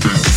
Death.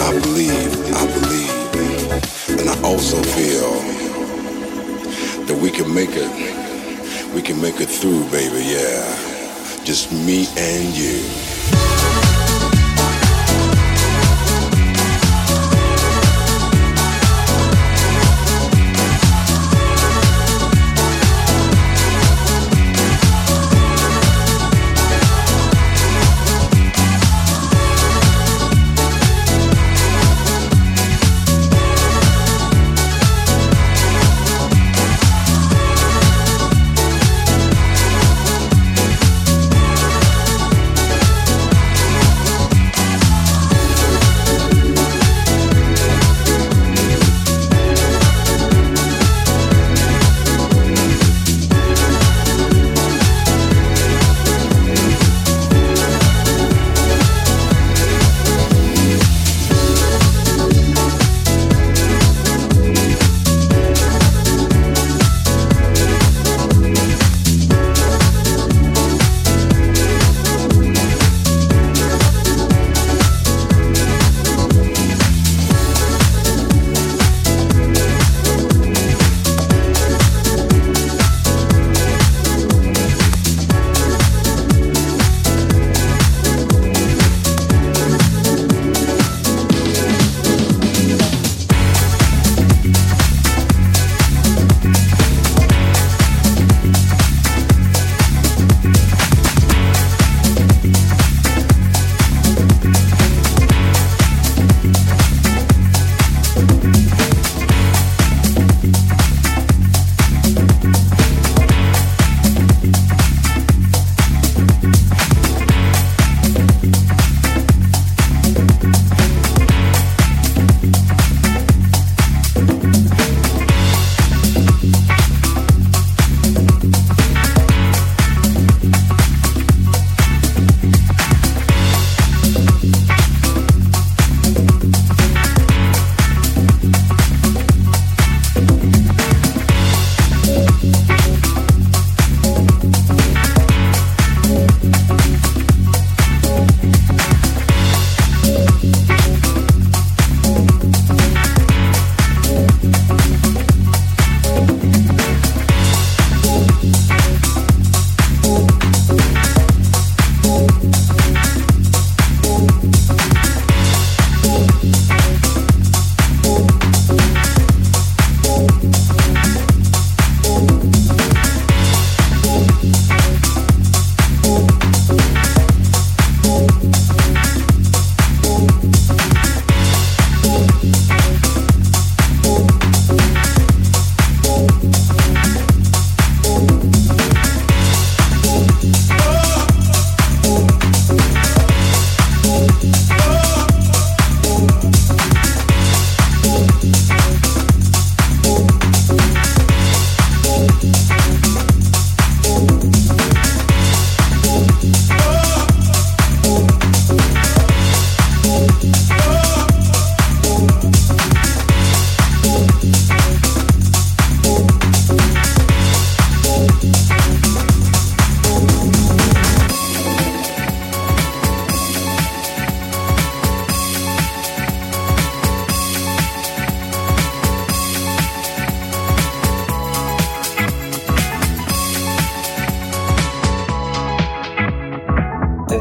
I believe, I believe, and I also feel that we can make it. We can make it through, baby, yeah. Just me and you.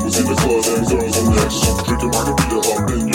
Cause in the club, and girls on the edges. Drinking margarita up in your